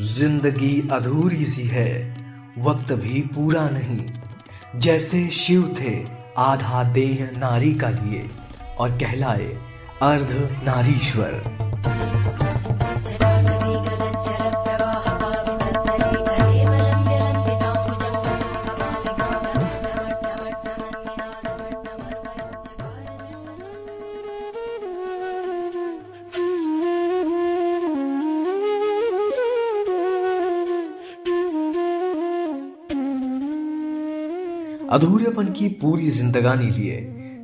ज़िंदगी अधूरी सी है, वक्त भी पूरा नहीं। जैसे शिव थे, आधा देह नारी का लिए, और कहलाए अर्ध नारीश्वर। अधूरेपन की पूरी जिंदगानी लिए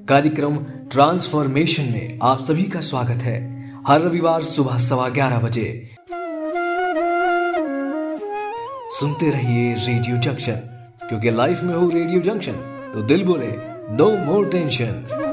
कार्यक्रम ट्रांसफॉर्मेशन में आप सभी का स्वागत है। हर रविवार सुबह सवा ग्यारह बजे। सुनते रहिए रेडियो जंक्शन, क्योंकि लाइफ में हो रेडियो जंक्शन तो दिल बोले, नो मोर टेंशन।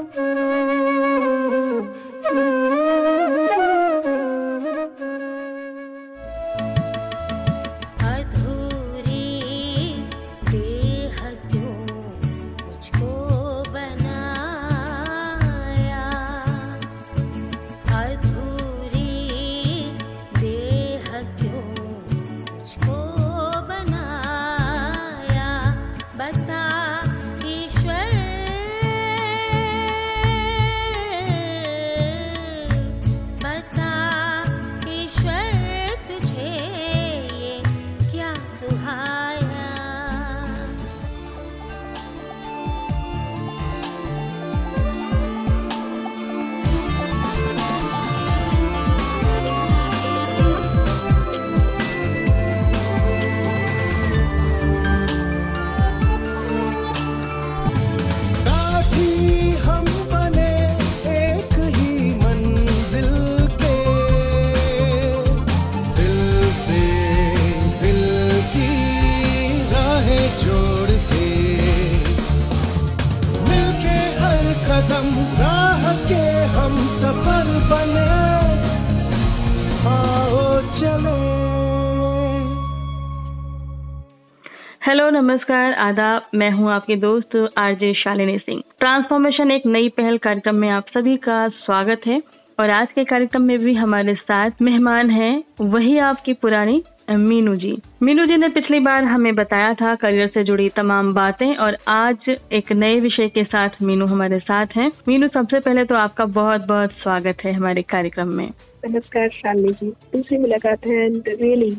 हेलो, नमस्कार, आदाब, मैं हूँ आपके दोस्त आरजे शालिनी सिंह। ट्रांसफॉर्मेशन एक नई पहल कार्यक्रम में आप सभी का स्वागत है और आज के कार्यक्रम में भी हमारे साथ मेहमान हैं वही आपकी पुरानी मीनू जी। मीनू जी ने पिछली बार हमें बताया था करियर से जुड़ी तमाम बातें और आज एक नए विषय के साथ मीनू हमारे साथ हैं। मीनू, सबसे पहले तो आपका बहुत बहुत स्वागत है हमारे कार्यक्रम में। नमस्कार शालिनी जी दूसरी मुलाकात है एंड रियली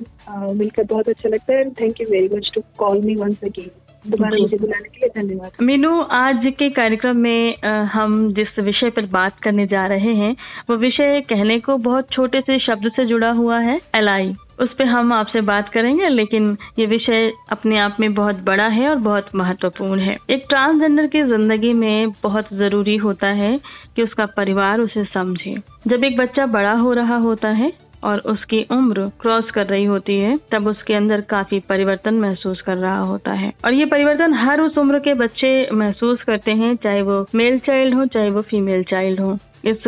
मिलकर बहुत अच्छा लगता है thank you very much to call me once again दोबारा मुझे बुलाने के लिए धन्यवाद। मीनू आज के कार्यक्रम में हम जिस विषय पर बात करने जा रहे हैं वो विषय कहने को बहुत छोटे से शब्द से जुड़ा हुआ है एलाई उस पर हम आपसे बात करेंगे, लेकिन ये विषय अपने आप में बहुत बड़ा है और बहुत महत्वपूर्ण है। एक ट्रांसजेंडर की ज़िंदगी में बहुत ज़रूरी होता है कि उसका परिवार उसे समझे। जब एक बच्चा बड़ा हो रहा होता है और उसकी उम्र क्रॉस कर रही होती है, तब उसके अंदर काफ़ी परिवर्तन महसूस कर रहा होता है। और ये परिवर्तन हर उस उम्र के बच्चे महसूस करते हैं, चाहे वो मेल चाइल्ड हो, चाहे वो फीमेल चाइल्ड हो। इस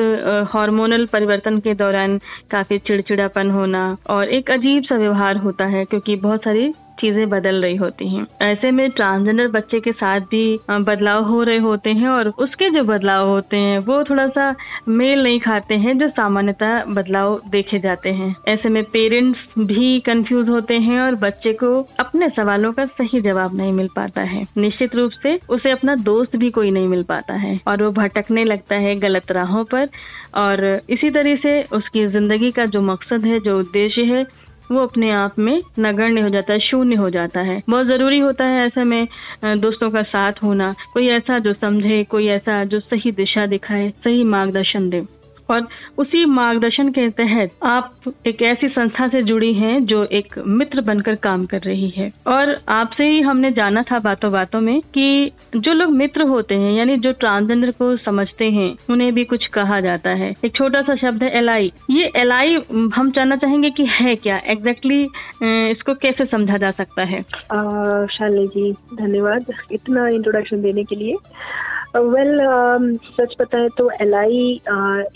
हार्मोनल परिवर्तन के दौरान काफ़ी चिड़चिड़ापन होना और एक अजीब सा व्यवहार होता है, क्योंकि बहुत सारी चीज़ें बदल रही होती हैं। ऐसे में ट्रांसजेंडर बच्चे के साथ भी बदलाव हो रहे होते हैं और उसके जो बदलाव होते हैं, वो थोड़ा सा मेल नहीं खाते हैं, जो सामान्यतः बदलाव देखे जाते हैं। ऐसे में पेरेंट्स भी कंफ्यूज होते हैं और बच्चे को अपने सवालों का सही जवाब नहीं मिल पाता है। निश्चित रूप से उसे अपना दोस्त भी कोई नहीं मिल पाता है और वो भटकने लगता है गलत राहों पर और इसी तरह से उसकी ज़िंदगी का जो मकसद है, जो उद्देश्य है वो अपने आप में नगण्य हो जाता है, शून्य हो जाता है। बहुत ज़रूरी होता है ऐसे में दोस्तों का साथ होना। कोई ऐसा जो समझे, कोई ऐसा जो सही दिशा दिखाए, सही मार्गदर्शन दे। और उसी मार्गदर्शन के तहत आप एक ऐसी संस्था से जुड़ी हैं जो एक मित्र बनकर काम कर रही है। और आपसे ही हमने जाना था बातों बातों में कि जो लोग मित्र होते हैं यानी जो ट्रांसजेंडर को समझते हैं उन्हें भी कुछ कहा जाता है। एक छोटा सा शब्द है एलाई ये एलाई हम जानना चाहेंगे कि है क्या? एग्जैक्टली exactly, इसको कैसे समझा जा सकता है? शाली जी धन्यवाद इतना इंट्रोडक्शन देने के लिए। वेल सच पता सच बताए तो एल आई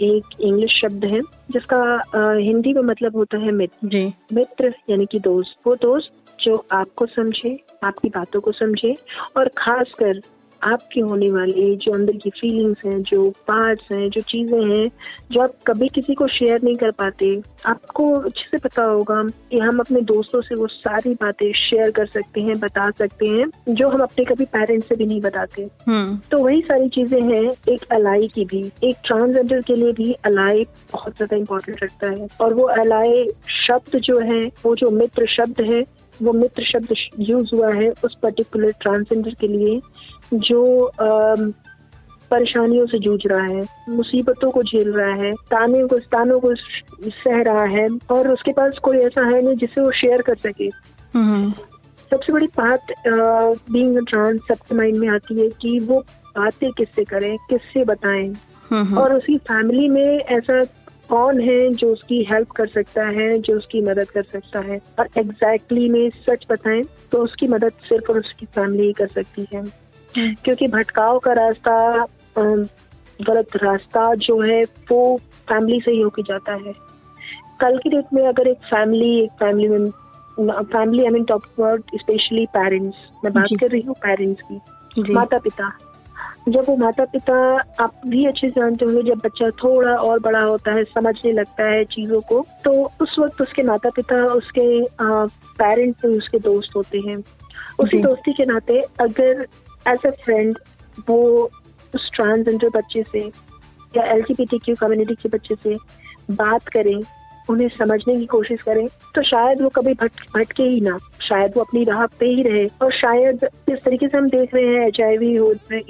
एक इंग्लिश शब्द है जिसका uh, हिंदी में मतलब होता है मित्र। मित्र यानी कि दोस्त। वो दोस्त जो आपको समझे आपकी बातों को समझे और खासकर आपके होने वाले जो अंदर की फीलिंग्स हैं जो पार्ट्स हैं जो चीज़ें हैं जो आप कभी किसी को शेयर नहीं कर पाते आपको अच्छे से पता होगा कि हम अपने दोस्तों से वो सारी बातें शेयर कर सकते हैं बता सकते हैं जो हम अपने कभी पेरेंट्स से भी नहीं बताते। हम्म। तो वही सारी चीज़ें हैं एक अलाई की भी। एक ट्रांसजेंडर के लिए भी अलाई बहुत ज़्यादा इम्पोर्टेंट रखता है। और वो अलाई शब्द जो है वो जो मित्र शब्द है वो मित्र शब्द यूज़ हुआ है उस पर्टिकुलर ट्रांसजेंडर के लिए। जो परेशानियों से जूझ रहा है मुसीबतों को झेल रहा है ताने को तानों को सह रहा है और उसके पास कोई ऐसा है नहीं जिसे वो शेयर कर सके। हम्म। सबसे बड़ी बात बीइंग ट्रांस सबके माइंड में आती है कि वो बातें किससे करें किससे बताएँ। हम्म। और उसकी फैमिली में ऐसा कौन है जो उसकी हेल्प कर सकता है जो उसकी मदद कर सकता है। और एग्जैक्टली exactly में सच बताएँ तो उसकी मदद सिर्फ़ और उसकी फैमिली ही कर सकती है। क्योंकि भटकाव का रास्ता गलत रास्ता जो है वो फैमिली से ही होके जाता है। कल की डेट में अगर एक फैमिली एक फैमिली में family I mean talk about specially parents मैं बात कर रही हूँ पेरेंट्स की। माता पिता जब वो माता पिता आप भी अच्छे से जानते होंगे जब बच्चा थोड़ा और बड़ा होता है समझने लगता है चीज़ों को तो उस वक्त उसके माता पिता उसके पेरेंट्स उसके दोस्त होते हैं। उसी दोस्ती के नाते अगर एज अ फ्रेंड वो उस ट्रांसजेंडर बच्चे से या एल कम्युनिटी के बच्चे से बात करें उन्हें समझने की कोशिश करें तो शायद वो कभी भट भटके ही ना। शायद वो अपनी राह पे ही रहे। और शायद जिस तरीके से हम देख रहे हैं एच आई वी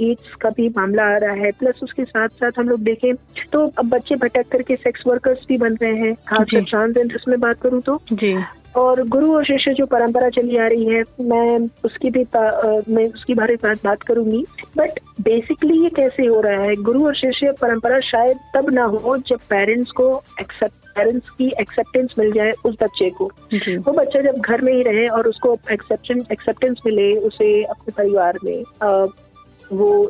एड्स का भी मामला आ रहा है प्लस उसके साथ साथ हम लोग देखें तो अब बच्चे भटक करके सेक्स वर्कर्स भी बन रहे हैं। खासकर ट्रांसजेंडर्स में बात करूँ तो जी। और गुरु और शिष्य जो परंपरा चली आ रही है मैं उसकी भी मैं उसकी बारे में बात, करूँगी। बट बेसिकली ये कैसे हो रहा है? गुरु और शिष्य परंपरा शायद तब ना हो जब पेरेंट्स को एक्सेप्ट पेरेंट्स की एक्सेप्टेंस मिल जाए उस बच्चे को। वो बच्चा जब घर में ही रहे और उसको एक्सेप्टेंस एक्सेप्टेंस मिले उसे अपने परिवार में अ, वो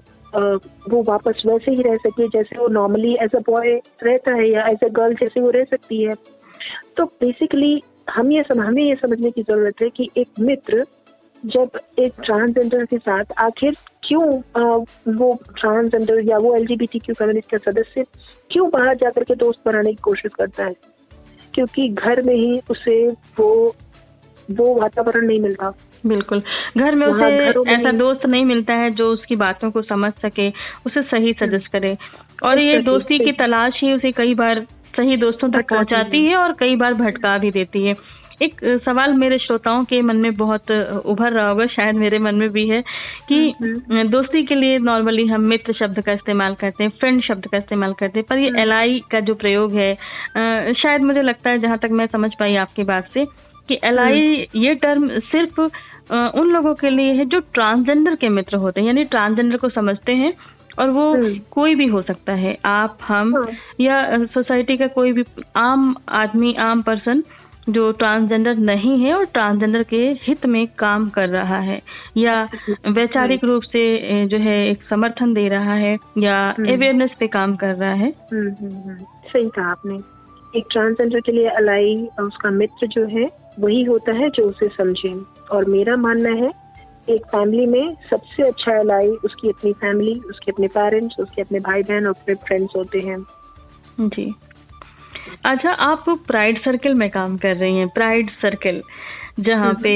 वो वापस वैसे ही रह सके जैसे वो नॉर्मली एज अ बॉय रहता है या एज अ गर्ल जैसे वो रह सकती है। तो बेसिकली हम ये सम, हमें ये समझने की ज़रूरत है कि एक मित्र जब एक ट्रांसजेंडर के साथ आखिर क्यों अ, वो ट्रांसजेंडर या वो एल कम्युनिटी का सदस्य क्यों बाहर जाकर के दोस्त बनाने की कोशिश करता है? क्योंकि घर में ही उसे वो वो वातावरण नहीं मिलता। बिल्कुल। घर में उसे घरों में ऐसा दोस्त नहीं मिलता है जो उसकी बातों को समझ सके उसे सही सजेस्ट करे। और ये दोस्ती की तलाश ही उसे कई बार सही दोस्तों तक पहुंचाती है। और कई बार भटका भी देती है। एक सवाल मेरे श्रोताओं के मन में बहुत उभर रहा होगा शायद मेरे मन में भी है कि हम्म, दोस्ती के लिए नॉर्मली हम मित्र शब्द का इस्तेमाल करते हैं फ्रेंड शब्द का इस्तेमाल करते हैं पर ये एल का जो प्रयोग है शायद मुझे लगता है जहाँ तक मैं समझ पाई आपकी बात से कि एल ये टर्म सिर्फ़ उन लोगों के लिए है जो ट्रांसजेंडर के मित्र होते हैं यानी ट्रांसजेंडर को समझते हैं और वो हम्म। कोई भी हो सकता है आप हम हाँ। या सोसाइटी का कोई भी आम आदमी आम पर्सन जो ट्रांसजेंडर नहीं है और ट्रांसजेंडर के हित में काम कर रहा है या वैचारिक रूप से जो है एक समर्थन दे रहा है या हम्म। अवेयरनेस पे काम कर रहा है हम्म, हम्म, हम्म, सही कहा आपने एक ट्रांसजेंडर के लिए अलाई उसका मित्र जो है वही होता है जो उसे समझे और मेरा मानना है एक फैमिली में सबसे अच्छा अलाई उसकी अपनी फैमिली उसके अपने पेरेंट्स उसके अपने भाई बहन और अपने फ्रेंड्स होते हैं। जी। अच्छा आप प्राइड सर्कल में काम कर रही हैं प्राइड सर्कल जहाँ पे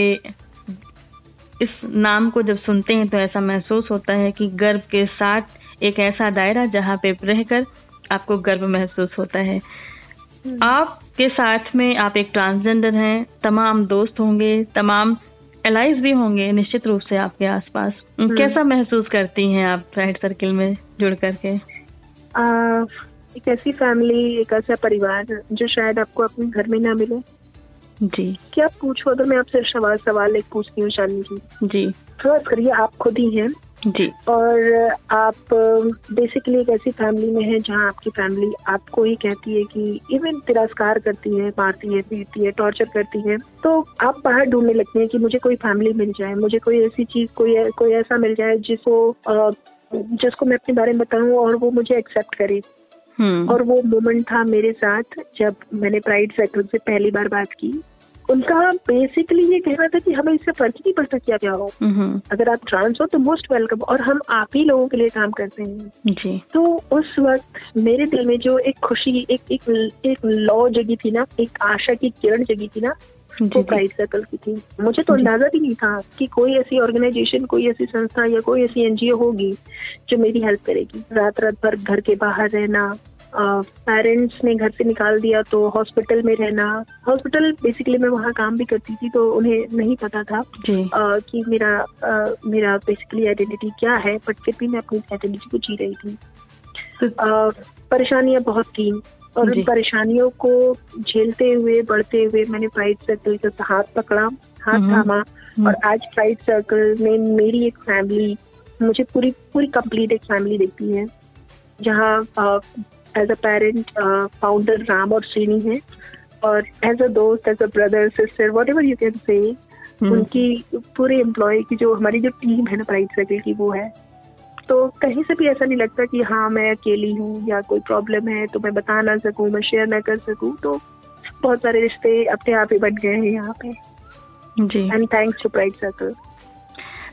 इस नाम को जब सुनते हैं तो ऐसा महसूस होता है कि गर्व के साथ एक ऐसा दायरा जहाँ पे रहकर आपको गर्व महसूस होता है। आपके साथ में आप एक ट्रांसजेंडर हैं तमाम दोस्त होंगे तमाम एलाइज भी होंगे निश्चित रूप से आपके आसपास। कैसा महसूस करती हैं आप फ्रेंड सर्किल में जुड़ करके? आ, एक ऐसी फैमिली एक ऐसा परिवार जो शायद आपको अपने घर में ना मिले। जी। क्या पूछो तो मैं आपसे सवाल सवाल एक पूछती हूँ शालिनी जी। जी। फ़र्स्ट करिए आप खुद ही हैं। जी। और आप बेसिकली एक ऐसी फैमिली में है जहाँ आपकी फैमिली आपको ही कहती है कि इवन तिरस्कार करती है मारती है पीटती है टॉर्चर करती है तो आप बाहर ढूँढने लगते हैं कि मुझे कोई फैमिली मिल जाए मुझे कोई ऐसी चीज़ कोई कोई ऐसा मिल जाए जिसको जिसको मैं अपने बारे में बताऊँ और वो मुझे एक्सेप्ट करे। हम्म। और वो मोमेंट था मेरे साथ जब मैंने प्राइड सेक्टर से पहली बार बात की। उनका बेसिकली ये कहना था कि हमें इससे फ़र्क ही नहीं पड़ता क्या क्या हो। अगर आप ट्रांस हो तो मोस्ट वेलकम और हम आप ही लोगों के लिए काम करते हैं। जी। तो उस वक्त मेरे दिल में जो एक खुशी एक एक एक लॉ जगी थी ना एक आशा की किरण जगी थी ना वो प्राइड सर्कल की थी। मुझे तो अंदाज़ा भी नहीं था कि कोई ऐसी ऑर्गेनाइजेशन कोई ऐसी संस्था या कोई ऐसी एनजीओ होगी जो मेरी हेल्प करेगी। रात रात भर घर के बाहर रहना पेरेंट्स ने घर से निकाल दिया तो हॉस्पिटल में रहना। हॉस्पिटल बेसिकली मैं वहाँ काम भी करती थी तो उन्हें नहीं पता था आ, कि मेरा आ, मेरा बेसिकली आइडेंटिटी क्या है बट फिर भी मैं अपनी आइडेंटिटी को जी रही थी। तो परेशानियाँ बहुत थी और उन परेशानियों को झेलते हुए बढ़ते हुए मैंने प्राइड सर्कल का हाथ पकड़ा हाथ हम्म, थामा हम्म। और आज प्राइड सर्कल में मेरी एक फैमिली मुझे पूरी पूरी कंप्लीट एक फैमिली देखती है जहाँ as a parent founder Ram और श्रीनी है और एज अ दोस्त as a brother sister whatever you can say उनकी पूरे एम्प्लॉय की जो हमारी जो टीम है ना प्राइड सर्कल की वो है। तो कहीं से भी ऐसा नहीं लगता कि हाँ मैं अकेली हूँ या कोई प्रॉब्लम है तो मैं बता ना सकूँ मैं शेयर ना कर सकूँ तो बहुत सारे रिश्ते अपने आप ही बन गए हैं यहाँ पे। जी। And thanks to Pride Circle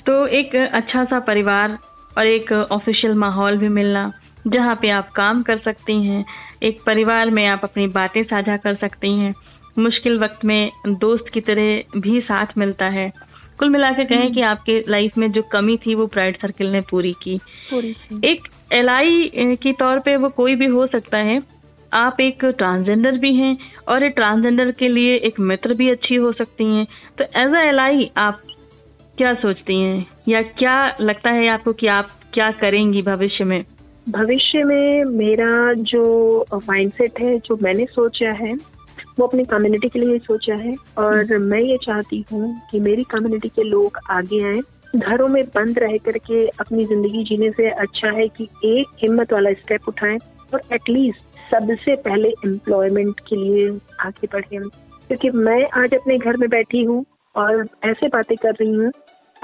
तो एक अच्छा सा परिवार और एक ऑफिशियल माहौल भी मिलना जहाँ पे आप काम कर सकती हैं एक परिवार में आप अपनी बातें साझा कर सकती हैं। मुश्किल वक्त में दोस्त की तरह भी साथ मिलता है। कुल मिला के कहें कि आपके लाइफ में जो कमी थी वो प्राइड सर्किल ने पूरी की। पूरी एक एल के तौर पे वो कोई भी हो सकता है। आप एक ट्रांसजेंडर भी हैं और एक ट्रांसजेंडर के लिए एक मित्र भी अच्छी हो सकती हैं। तो एज अ एल आप क्या सोचती हैं? या क्या लगता है आपको कि आप क्या करेंगी भविष्य में? भविष्य में मेरा जो माइंडसेट है, जो मैंने सोचा है, वो अपनी कम्युनिटी के लिए सोचा है। और मैं ये चाहती हूँ कि मेरी कम्युनिटी के लोग आगे आए, घरों में बंद रह करके अपनी ज़िंदगी जीने से अच्छा है कि एक हिम्मत वाला स्टेप उठाएँ और एटलीस्ट सबसे पहले एम्प्लॉयमेंट के लिए आगे बढ़े। क्योंकि मैं आज अपने घर में बैठी हूँ और ऐसे बातें कर रही हूँ।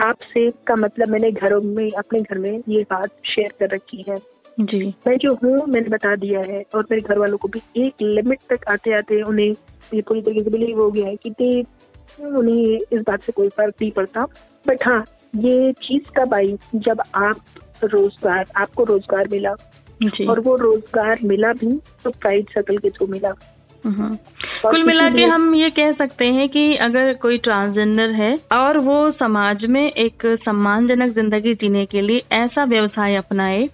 आपसे का मतलब मैंने घरों में, अपने घर में ये बात शेयर कर रखी है। जी। मैं जो हूँ मैंने बता दिया है और मेरे घर वालों को भी एक लिमिट तक आते आते उन्हें ये पूरी तरीके से बिलीव हो गया है कि दे उन्हें इस बात से कोई फ़र्क नहीं पड़ता। बट हाँ ये चीज़ कब आई? जब आप रोज़गार आपको रोज़गार मिला। जी. और वो रोज़गार मिला भी तो प्राइड सर्कल के थ्रू मिला। हम्म। कुल मिला के हम ये कह सकते हैं कि अगर कोई ट्रांसजेंडर है और वो समाज में एक सम्मानजनक ज़िंदगी जीने के लिए ऐसा व्यवसाय अपनाए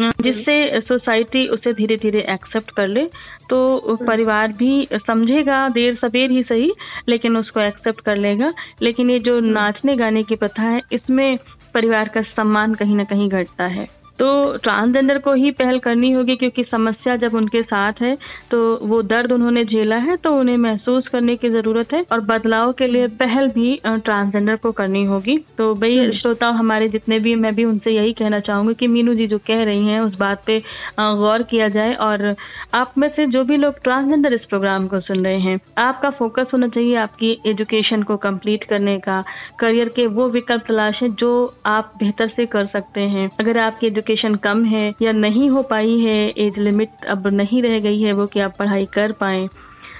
जिससे सोसाइटी उसे धीरे धीरे एक्सेप्ट कर ले तो परिवार भी समझेगा, देर सवेर ही सही, लेकिन उसको एक्सेप्ट कर लेगा। लेकिन ये जो नाचने गाने की प्रथा है, इसमें परिवार का सम्मान कहीं ना कहीं घटता है। तो ट्रांसजेंडर को ही पहल करनी होगी क्योंकि समस्या जब उनके साथ है तो वो दर्द उन्होंने झेला है तो उन्हें महसूस करने की ज़रूरत है और बदलाव के लिए पहल भी ट्रांसजेंडर को करनी होगी तो भाई हम्म। श्रोता हमारे जितने भी मैं भी उनसे यही कहना चाहूँगी कि मीनू जी जो कह रही हैं उस बात पे गौर किया जाए और आप में से जो भी लोग ट्रांसजेंडर इस प्रोग्राम को सुन रहे हैं आपका फोकस होना चाहिए आपकी एजुकेशन को कंप्लीट करने का करियर के वो विकल्प तलाशें जो आप बेहतर से कर सकते हैं अगर आपकी एजुकेशन एजुकेशन कम है या नहीं हो पाई है एज लिमिट अब नहीं रह गई है वो कि आप पढ़ाई कर पाए।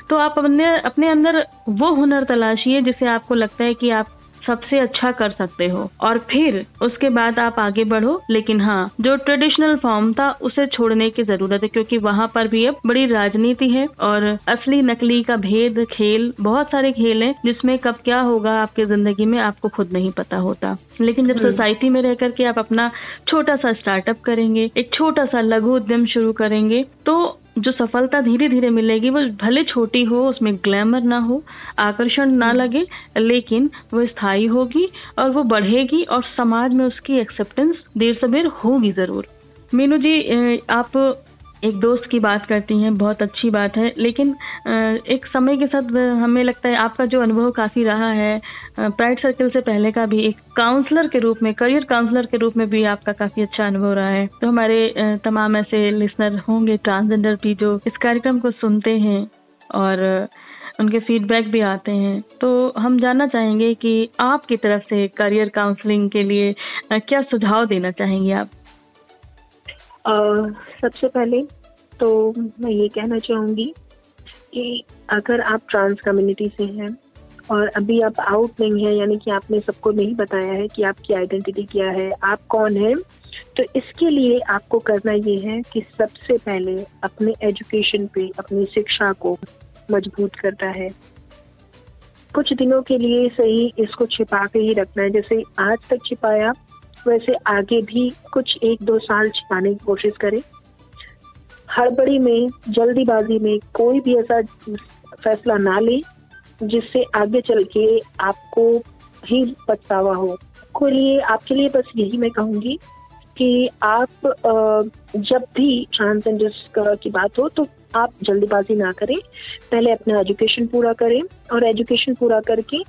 तो आप अपने अपने अंदर वो हुनर तलाशिए जिसे आपको लगता है कि आप सबसे अच्छा कर सकते हो। और फिर उसके बाद आप आगे बढ़ो। लेकिन हाँ जो ट्रेडिशनल फॉर्म था उसे छोड़ने की ज़रूरत है क्योंकि वहाँ पर भी अब बड़ी राजनीति है और असली नकली का भेद खेल बहुत सारे खेल हैं जिसमें कब क्या होगा आपकी ज़िंदगी में आपको खुद नहीं पता होता। लेकिन जब सोसाइटी हम्म। में रह करके आप अपना छोटा सा स्टार्टअप करेंगे एक छोटा सा लघु उद्यम शुरू करेंगे तो जो सफलता धीरे धीरे मिलेगी वो भले छोटी हो उसमें ग्लैमर ना हो आकर्षण ना हम्म। लगे लेकिन वो स्थायी होगी और वो बढ़ेगी और समाज में उसकी एक्सेप्टेंस देर सबेर होगी ज़रूर मीनू जी आप एक दोस्त की बात करती हैं, बहुत अच्छी बात है, लेकिन एक समय के साथ हमें लगता है आपका जो अनुभव काफ़ी रहा है प्राइड सर्कल से पहले का भी एक काउंसलर के रूप में करियर काउंसलर के रूप में भी आपका काफ़ी अच्छा अनुभव रहा है। तो हमारे तमाम ऐसे लिसनर होंगे ट्रांसजेंडर भी जो इस कार्यक्रम को सुनते हैं और उनके फीडबैक भी आते हैं। तो हम जानना चाहेंगे कि आपकी तरफ़ से करियर काउंसलिंग के लिए क्या सुझाव देना चाहेंगे आप? सबसे पहले तो मैं ये कहना चाहूँगी कि अगर आप ट्रांस कम्युनिटी से हैं और अभी आप आउट नहीं है, यानी कि आपने सबको नहीं बताया है कि आपकी आइडेंटिटी क्या है, आप कौन है तो इसके लिए आपको करना ये है कि सबसे पहले अपने एजुकेशन पे, अपनी शिक्षा को मज़बूत करना है। कुछ दिनों के लिए सही इसको छिपा के ही रखना है। जैसे आज तक छिपाया वैसे आगे भी कुछ एक दो साल छिपाने की कोशिश करें। हड़बड़ी में, जल्दीबाजी में कोई भी ऐसा फैसला ना ले, जिससे आगे चल के आपको ही पछतावा हो। को लिए, आपके लिए बस यही मैं कहूँगी कि आप जब भी ट्रांसजेंडर्स की बात हो तो आप जल्दबाजी ना करें। पहले अपना एजुकेशन पूरा करें और एजुकेशन पूरा करके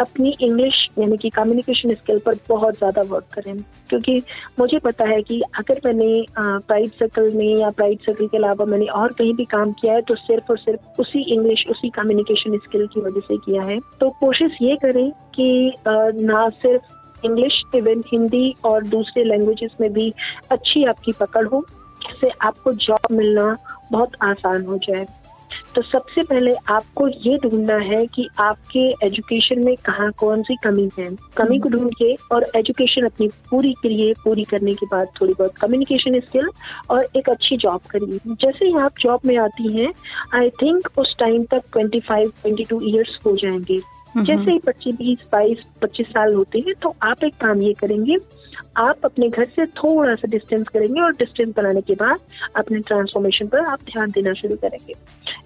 अपनी इंग्लिश यानी कि कम्युनिकेशन स्किल पर बहुत ज़्यादा वर्क करें। क्योंकि मुझे पता है कि अगर मैंने प्राइड सर्कल में या प्राइड सर्कल के अलावा मैंने और कहीं भी काम किया है तो सिर्फ़ और सिर्फ़ उसी इंग्लिश उसी कम्युनिकेशन स्किल की वजह से किया है। तो कोशिश ये करें कि ना सिर्फ़ इंग्लिश इवन हिंदी और दूसरे लैंग्वेजेस में भी अच्छी आपकी पकड़ हो, जिससे आपको जॉब मिलना बहुत आसान हो जाए। तो सबसे पहले आपको ये ढूंढना है कि आपके एजुकेशन में कहाँ कौन सी कमी है। कमी को ढूंढ के और एजुकेशन अपनी पूरी करिए पूरी करने के बाद थोड़ी बहुत कम्युनिकेशन स्किल और एक अच्छी जॉब करिए। जैसे ही आप जॉब में आती हैं आई थिंक उस टाइम तक twenty five twenty two years हो जाएँगे। जैसे ही पच्चीस बीस बाईस पच्चीस साल होते हैं तो आप एक काम ये करेंगे आप अपने घर से थोड़ा सा डिस्टेंस करेंगे और डिस्टेंस बनाने के बाद अपने ट्रांसफॉर्मेशन पर आप ध्यान देना शुरू करेंगे।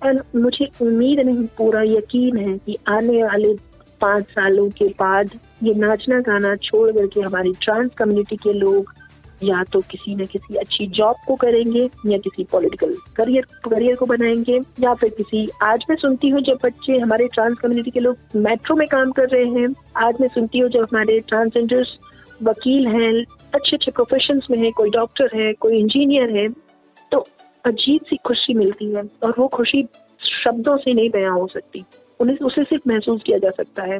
एंड मुझे उम्मीद नहीं, पूरा यकीन है कि आने वाले पाँच सालों के बाद ये नाचना गाना छोड़ करके हमारी ट्रांस कम्युनिटी के लोग या तो किसी न किसी अच्छी जॉब को करेंगे या किसी पॉलिटिकल करियर करियर को बनाएँगे या फिर किसी, आज मैं सुनती हूँ जब बच्चे हमारे ट्रांस कम्युनिटी के लोग मेट्रो में काम कर रहे हैं, आज मैं सुनती हूँ जब हमारे ट्रांसजेंडर्स वकील हैं अच्छे अच्छे प्रोफेशन में है कोई डॉक्टर है कोई इंजीनियर है तो अजीब सी खुशी मिलती है और वो खुशी शब्दों से नहीं बयां हो सकती। उन्हें उसे सिर्फ़ महसूस किया जा सकता है।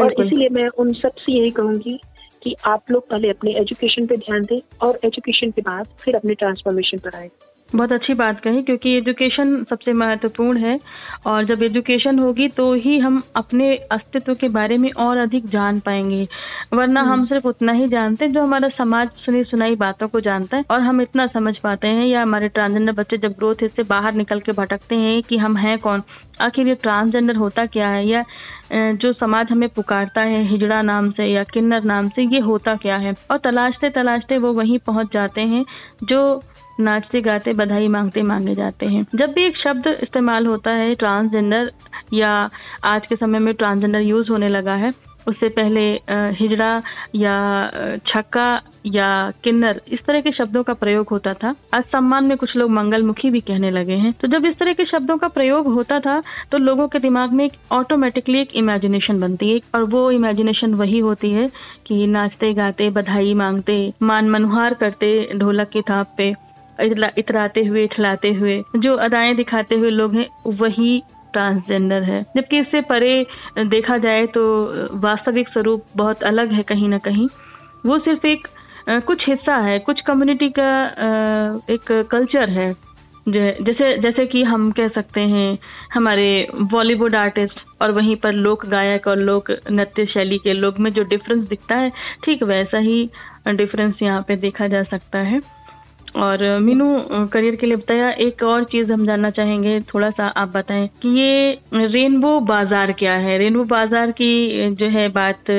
और इसीलिए मैं उन सबसे यही कहूँगी कि आप लोग पहले अपने एजुकेशन पे ध्यान दें और एजुकेशन के बाद फिर अपने ट्रांसफॉर्मेशन पर आए। बहुत अच्छी बात कही क्योंकि एजुकेशन सबसे महत्वपूर्ण है और जब एजुकेशन होगी तो ही हम अपने अस्तित्व के बारे में और अधिक जान पाएँगे। वरना हम हम्म। सिर्फ़ उतना ही जानते हैं जो हमारा समाज सुनी सुनाई बातों को जानता है और हम इतना समझ पाते हैं या हमारे ट्रांसजेंडर बच्चे जब ग्रोथ से बाहर निकल के भटकते हैं कि हम हैं कौन? आखिर ये ट्रांसजेंडर होता क्या है? या जो समाज हमें पुकारता है हिजड़ा नाम से या किन्नर नाम से ये होता क्या है? और तलाशते तलाशते वो वहीं पहुँच जाते हैं जो नाचते गाते बधाई मांगते मांगे जाते हैं। जब भी एक शब्द इस्तेमाल होता है ट्रांसजेंडर या आज के समय में ट्रांसजेंडर यूज़ होने लगा है उससे पहले हिजड़ा या छक्का या किन्नर, इस तरह के शब्दों का प्रयोग होता था। आज सम्मान में कुछ लोग मंगलमुखी भी कहने लगे हैं। तो जब इस तरह के शब्दों का प्रयोग होता था तो लोगों के दिमाग में एक ऑटोमेटिकली एक इमेजिनेशन बनती है। और वो इमेजिनेशन वही होती है कि नाचते, गाते, बधाई मांगते, मान मनुहार करते, ढोलक की थाप पे इतराते हुए खिलाते हुए, जो अदाएँ दिखाते हुए लोग हैं, वही ट्रांसजेंडर है। जबकि इससे परे देखा जाए तो वास्तविक स्वरूप बहुत अलग है कहीं ना कहीं। वो सिर्फ़ एक कुछ हिस्सा है, कुछ कम्युनिटी का एक कल्चर है। जैसे जैसे कि हम कह सकते हैं, हमारे बॉलीवुड आर्टिस्ट और वहीं पर लोक गायक और लोक नृत्य शैली के लोग में जो डिफरेंस दिखता है, ठीक वैसा ही डिफरेंस यहाँ पे देखा जा सकता है। और मीनू करियर के लिए बताया, एक और चीज़ हम जानना चाहेंगे थोड़ा सा आप बताएँ कि ये रेनबो बाज़ार क्या है? रेनबो बाज़ार की जो है बात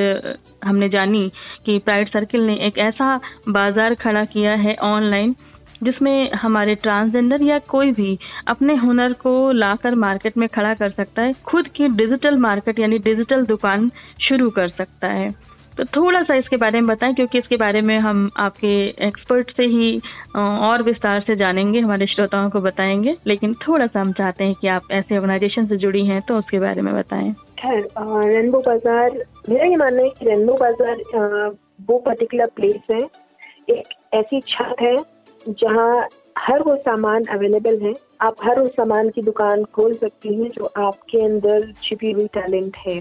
हमने जानी कि प्राइड सर्किल ने एक ऐसा बाज़ार खड़ा किया है ऑनलाइन, जिसमें हमारे ट्रांसजेंडर या कोई भी अपने हुनर को लाकर मार्केट में खड़ा कर सकता है, खुद की डिजिटल मार्केट यानी डिजिटल दुकान शुरू कर सकता है। तो थोड़ा सा इसके बारे में बताएँ, क्योंकि इसके बारे में हम आपके एक्सपर्ट से ही और विस्तार से जानेंगे, हमारे श्रोताओं को बताएँगे। लेकिन थोड़ा सा हम चाहते हैं कि आप ऐसे ऑर्गेनाइजेशन से जुड़ी हैं तो उसके बारे में बताएँ। खैर रेनबो बाज़ार मेरा ये मानना है कि रेनबो बाज़ार वो पर्टिकुलर प्लेस है। एक ऐसी छत है, जहाँ हर वो सामान अवेलेबल है। आप हर उस सामान की दुकान खोल सकती हैं, जो आपके अंदर छिपी हुई टैलेंट है।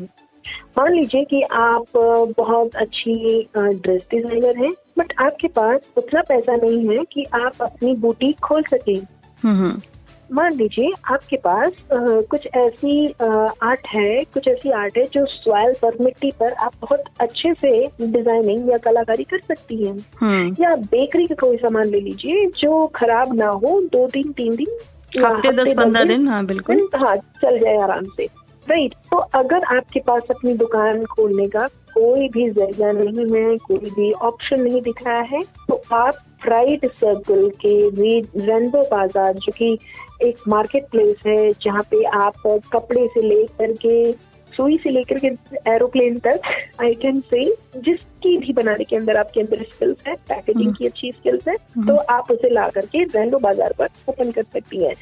मान लीजिए कि आप बहुत अच्छी ड्रेस डिज़ाइनर हैं बट आपके पास उतना पैसा नहीं है कि आप अपनी बुटीक खोल सके हम्म, हम्म। मान लीजिए आपके पास आ, कुछ ऐसी आर्ट है कुछ ऐसी आर्ट है जो सॉइल पर मिट्टी पर आप बहुत अच्छे से डिज़ाइनिंग या कलाकारी कर सकती हैं हम्म। या बेकरी का कोई सामान ले लीजिए जो खराब ना हो दो दिन तीन दिन हफ़्ते दस पंद्रह दिन हाँ बिल्कुल हाँ चल जाए आराम से राइट तो अगर आपके पास अपनी दुकान खोलने का कोई भी ज़रिया नहीं है कोई भी ऑप्शन नहीं दिख रहा है तो आप फ्राइड सर्कल के रेनबो बाज़ार जो कि एक मार्केट प्लेस है जहाँ पे आप कपड़े से लेकर के सुई से लेकर के एरोप्लेन तक आई कैन से जिसकी भी बनाने के अंदर आपके अंदर स्किल्स है पैकेजिंग। की अच्छी स्किल्स है हम्म। तो आप उसे ला करके रेंडो बाज़ार पर ओपन कर सकती हैं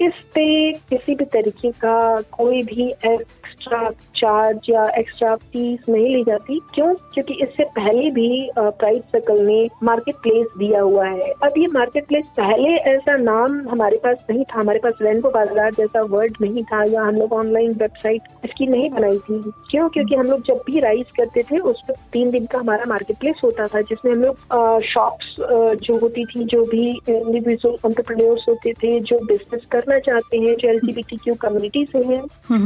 इस पे किसी भी तरीके का कोई भी एक्स्ट्रा चार्ज या एक्स्ट्रा फ़ीस नहीं ली जाती। क्यों? क्योंकि इससे पहले भी प्राइस सर्कल ने मार्केट प्लेस दिया हुआ है। अब ये मार्केट प्लेस पहले ऐसा नाम हमारे पास नहीं था। हमारे पास रेनबो बाज़ार जैसा वर्ड नहीं था या हम लोग ऑनलाइन वेबसाइट इसकी नहीं बनाई थी। क्यों? क्योंकि हम लोग जब भी राइज करते थे, उस पर तीन दिन का हमारा मार्केट प्लेस होता था, जिसमें हम लोग शॉप्स जो होती थी, जो भी इंडिविजुअल एंटरप्रेन्योर्स होते थे, जो बिज़नेस करना चाहते हैं जो एल क्यू कम्युनिटी से हैं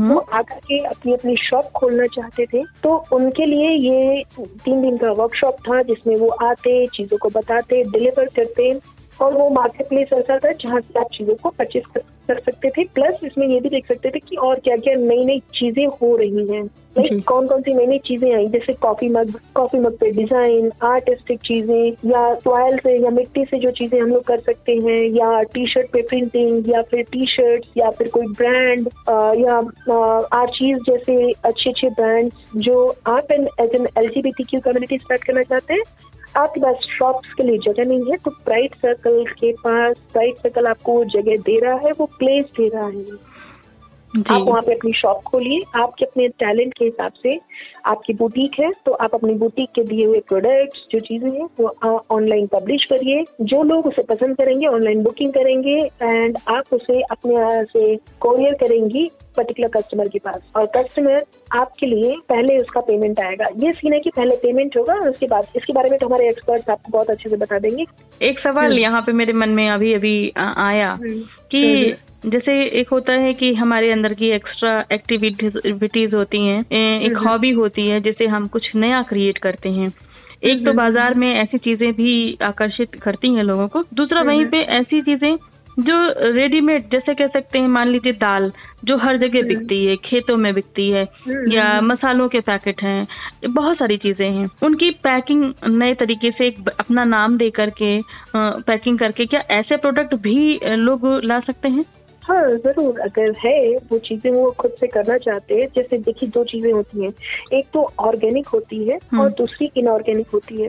वो आकर के अपनी अपनी शॉप खोलना चाहते थे। तो उनके लिए ये तीन दिन का वर्कशॉप था जिसमें वो आते चीज़ों को बताते डिलीवर करते और वो मार्केट प्लेस ऐसा था जहाँ से आप चीज़ों को परचेज कर, सकते थे। प्लस इसमें ये भी देख सकते थे कि और क्या क्या नई नई चीज़ें हो रही हैं। लाइक कौन कौन सी नई नई चीज़ें आई? जैसे कॉफ़ी मग कॉफ़ी मग पे डिज़ाइन आर्टिस्टिक चीज़ें या सॉयल से या मिट्टी से जो चीज़ें हम लोग कर सकते हैं या टी शर्ट पे प्रिंटिंग या फिर टी शर्ट या फिर कोई ब्रांड या आर्चीज जैसे अच्छे अच्छे ब्रांड जो आप as an L G B T Q community start करना चाहते हैं आपके पास शॉप्स के लिए जगह नहीं है तो प्राइट सर्कल के पास प्राइट सर्कल आपको वो जगह दे रहा है वो प्लेस दे रहा है। आप वहाँ पे अपनी शॉप खोलिए आपके अपने टैलेंट के हिसाब से आपकी बुटीक है तो आप अपनी बुटीक के दिए हुए प्रोडक्ट्स जो चीज़ें हैं वो ऑनलाइन पब्लिश करिए। जो लोग उसे पसंद करेंगे ऑनलाइन बुकिंग करेंगे एंड आप उसे अपने से कोरियर करेंगी पर्टिकुलर कस्टमर के पास। और कस्टमर आपके लिए पहले उसका पेमेंट आएगा। ये सीन है कि पहले पेमेंट होगा और उसके बाद इसके बारे में तो हमारे एक्सपर्ट आपको बहुत अच्छे से बता देंगे। एक सवाल हम्म। यहाँ पे मेरे मन में अभी अभी आया हम्म। कि हम्म। जैसे एक होता है कि हमारे अंदर की एक्स्ट्रा एक्टिविटीज़ होती हैं एक हॉबी होती है जिसे हम कुछ नया क्रिएट करते हैं। एक तो बाज़ार में ऐसी चीज़ें भी आकर्षित करती हैं लोगों को। दूसरा वहीं पे ऐसी चीज़ें जो रेडीमेड जैसे कह सकते हैं मान लीजिए दाल जो हर जगह हम्म। बिकती है खेतों में बिकती है हम्म, या। मसालों के पैकेट हैं बहुत सारी चीज़ें हैं उनकी पैकिंग नए तरीके से एक अपना नाम दे करके पैकिंग करके क्या ऐसे प्रोडक्ट भी लोग ला सकते हैं हाँ ज़रूर अगर है वो चीज़ें वो खुद से करना चाहते हैं। जैसे देखिए दो चीज़ें होती हैं। एक तो ऑर्गेनिक होती है हम्म। और दूसरी इनऑर्गेनिक होती है।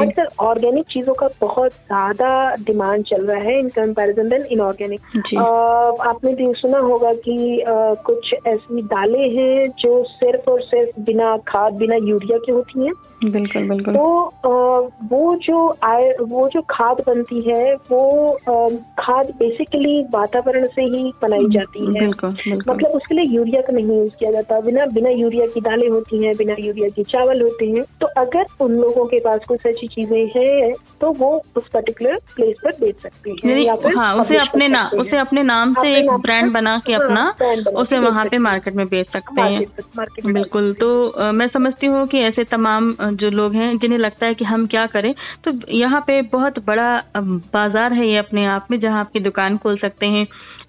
आजकल ऑर्गेनिक चीज़ों का बहुत ज़्यादा डिमांड चल रहा है इन कंपैरिजन देन इनऑर्गेनिक आपने भी सुना होगा कि आ, कुछ ऐसी दालें हैं जो सिर्फ़ और सिर्फ़ बिना खाद बिना यूरिया की होती हैं। बिल्कुल बिल्कुल। तो आ, वो जो आय वो जो खाद बनती है वो आ, खाद बेसिकली वातावरण से ही बनाई हम्म, जाती है। बिल्कुल, बिल्कुल। मतलब उसके लिए यूरिया का नहीं यूज़ किया जाता। बिना बिना यूरिया की दालें होती हैं बिना यूरिया की चावल होते हैं। तो अगर उन लोगों के पास कुछ ऐसी चीज़ें हैं तो वो उस पर्टिकुलर प्लेस पर बेच सकते हैं या फिर हाँ, उसे अपने नाम उसे अपने नाम से एक ब्रांड बना के हाँ, अपना उसे वहाँ पे मार्केट में बेच सकते हैं। बिल्कुल तो मैं समझती हूँ कि ऐसे तमाम जो लोग हैं जिन्हें लगता है कि हम क्या करें तो यहाँ पे बहुत बड़ा बाज़ार है ये अपने आप में जहाँ आपकी दुकान खोल सकते हैं।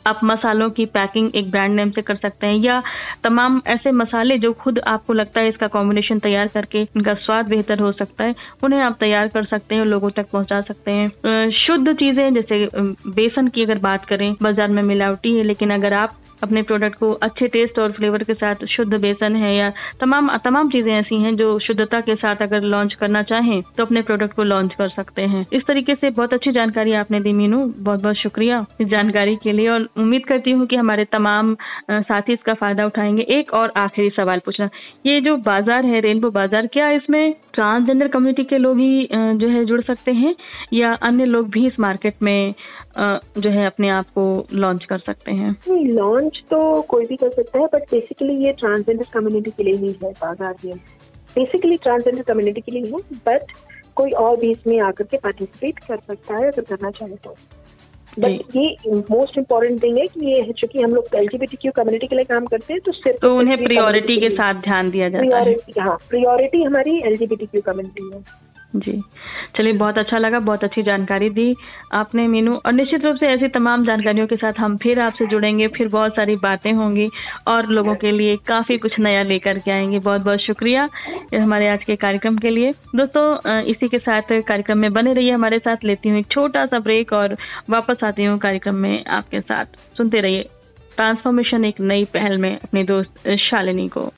आप मसालों की पैकिंग एक ब्रांड नेम से कर सकते हैं, या तमाम ऐसे मसाले जो खुद आपको लगता है इसका कॉम्बिनेशन तैयार करके इनका स्वाद बेहतर हो सकता है, उन्हें आप तैयार कर सकते हैं लोगों तक पहुँचा सकते हैं। शुद्ध चीज़ें जैसे बेसन की अगर बात करें, बाज़ार में मिलावटी है, लेकिन अगर आप अपने प्रोडक्ट को अच्छे टेस्ट और फ्लेवर के साथ शुद्ध बेसन है या तमाम तमाम चीज़ें ऐसी हैं जो शुद्धता के साथ अगर लॉन्च करना चाहें तो अपने प्रोडक्ट को लॉन्च कर सकते हैं। इस तरीके से बहुत अच्छी जानकारी आपने दी मीनू। बहुत बहुत शुक्रिया इस जानकारी के लिए और उम्मीद करती हूँ कि हमारे तमाम साथी इसका फ़ायदा उठाएँगे। एक और आखिरी सवाल पूछना। ये जो बाज़ार है, रेनबो बाज़ार, क्या इसमें ट्रांसजेंडर कम्युनिटी के लोग ही जो है जुड़ सकते हैं या अन्य लोग भी इस मार्केट में जो है अपने आप को लॉन्च कर सकते हैं? लॉन्च तो कोई भी कर सकता है बट बेसिकली ये ट्रांसजेंडर कम्युनिटी के लिए ही है बाज़ार ये बेसिकली ट्रांसजेंडर कम्युनिटी के लिए है बट कोई और भी इसमें आकर के पार्टिसिपेट कर सकता है अगर करना चाहे तो। बट ये मोस्ट इम्पोर्टेंट थिंग है कि ये है चूँकि हम लोग क्यू कम्युनिटी के लिए काम करते हैं तो सिर्फ़ तो उन्हें प्रियोरिटी के साथ ध्यान दिया जाता है। हाँ प्रियोरिटी हमारी क्यू कम्युनिटी है। जी। चलिए, बहुत अच्छा लगा, बहुत अच्छी जानकारी दी आपने मीनू। और निश्चित रूप से ऐसी तमाम जानकारियों के साथ हम फिर आपसे जुड़ेंगे, फिर बहुत सारी बातें होंगी और लोगों के लिए काफ़ी कुछ नया लेकर के आएँगे। बहुत बहुत शुक्रिया हमारे आज के कार्यक्रम के लिए। दोस्तों इसी के साथ कार्यक्रम में बने रहिए, हमारे साथ लेती हूँ एक छोटा सा ब्रेक और वापस आती हूँ कार्यक्रम में आपके साथ। सुनते रहिए, ट्रांसफॉर्मेशन एक नई पहल में अपने दोस्त शालिनी को।